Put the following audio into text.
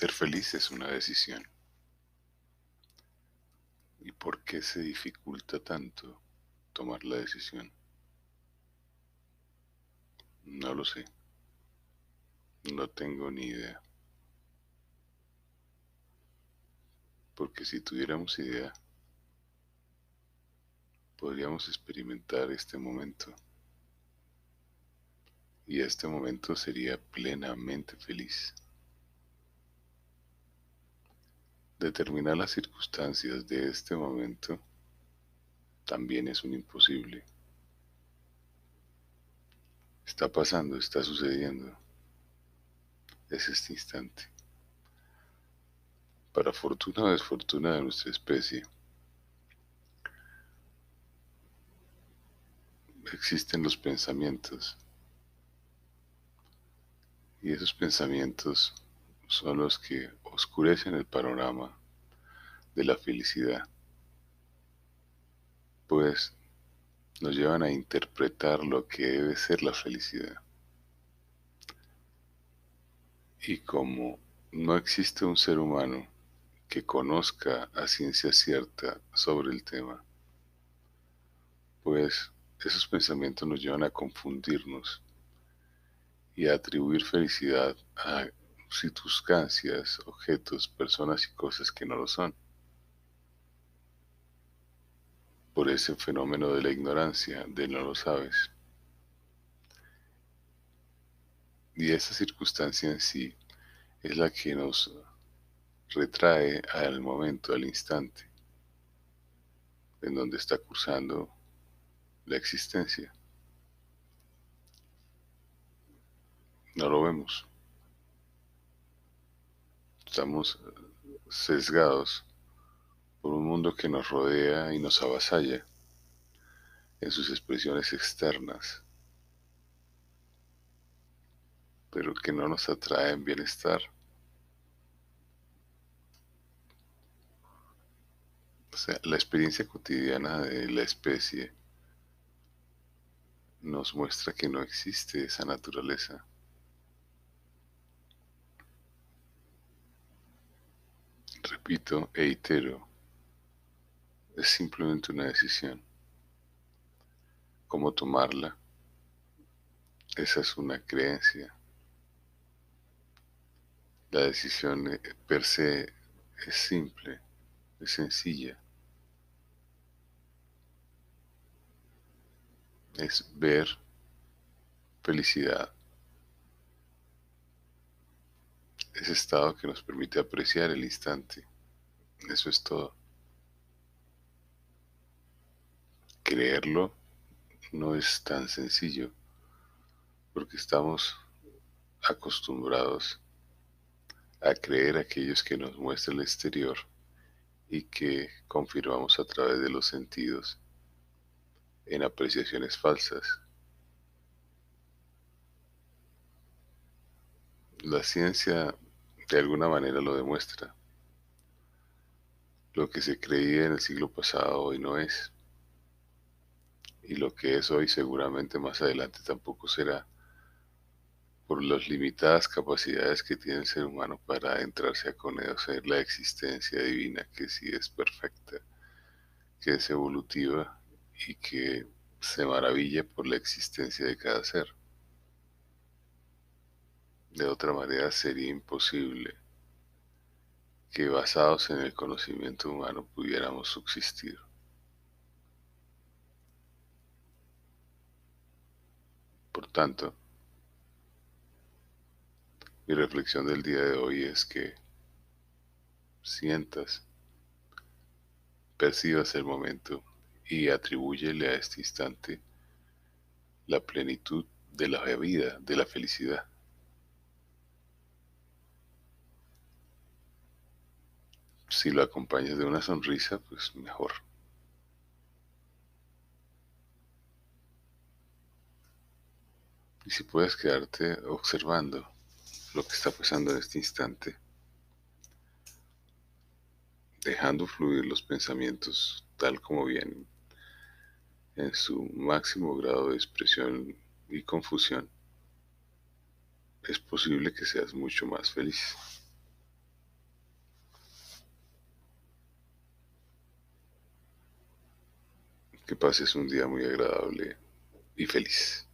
Ser feliz es una decisión. ¿Y por qué se dificulta tanto tomar la decisión? No lo sé. No tengo ni idea. Porque si tuviéramos idea, podríamos experimentar este momento. Y este momento sería plenamente feliz. Determinar las circunstancias de este momento también es un imposible. Está pasando, está sucediendo. Es este instante. Para fortuna o desfortuna de nuestra especie, existen los pensamientos. Y esos pensamientos son los que oscurecen el panorama de la felicidad, pues nos llevan a interpretar lo que debe ser la felicidad. Y como no existe un ser humano que conozca a ciencia cierta sobre el tema, pues esos pensamientos nos llevan a confundirnos y a atribuir felicidad a circunstancias, objetos, personas y cosas que no lo son. Por ese fenómeno de la ignorancia, de no lo sabes. Y esa circunstancia en sí es la que nos retrae al momento, al instante, en donde está cursando la existencia. No lo vemos. Estamos sesgados por un mundo que nos rodea y nos avasalla en sus expresiones externas, pero que no nos atraen bienestar. O sea, la experiencia cotidiana de la especie nos muestra que no existe esa naturaleza. repito e itero, es simplemente una decisión. ¿Cómo tomarla? Esa es una creencia. La decisión eh, per se es simple, es sencilla. Es ver felicidad ese estado que nos permite apreciar el instante. Eso es todo. Creerlo no es tan sencillo porque estamos acostumbrados a creer aquellos que nos muestra el exterior y que confirmamos a través de los sentidos en apreciaciones falsas. La ciencia de alguna manera lo demuestra. Lo que se creía en el siglo pasado hoy no es. Y lo que es hoy seguramente más adelante tampoco será por las limitadas capacidades que tiene el ser humano para adentrarse a conocer la existencia divina que sí es perfecta, que es evolutiva y que se maravilla por la existencia de cada ser. De otra manera sería imposible que basados en el conocimiento humano pudiéramos subsistir. Tanto, mi reflexión del día de hoy es que sientas, percibas el momento y atribúyele a este instante la plenitud de la vida, de la felicidad. Si lo acompañas de una sonrisa, pues mejor. y si puedes quedarte observando lo que está pasando en este instante, dejando fluir los pensamientos tal como vienen, en su máximo grado de expresión y confusión, es posible que seas mucho más feliz. Que pases un día muy agradable y feliz.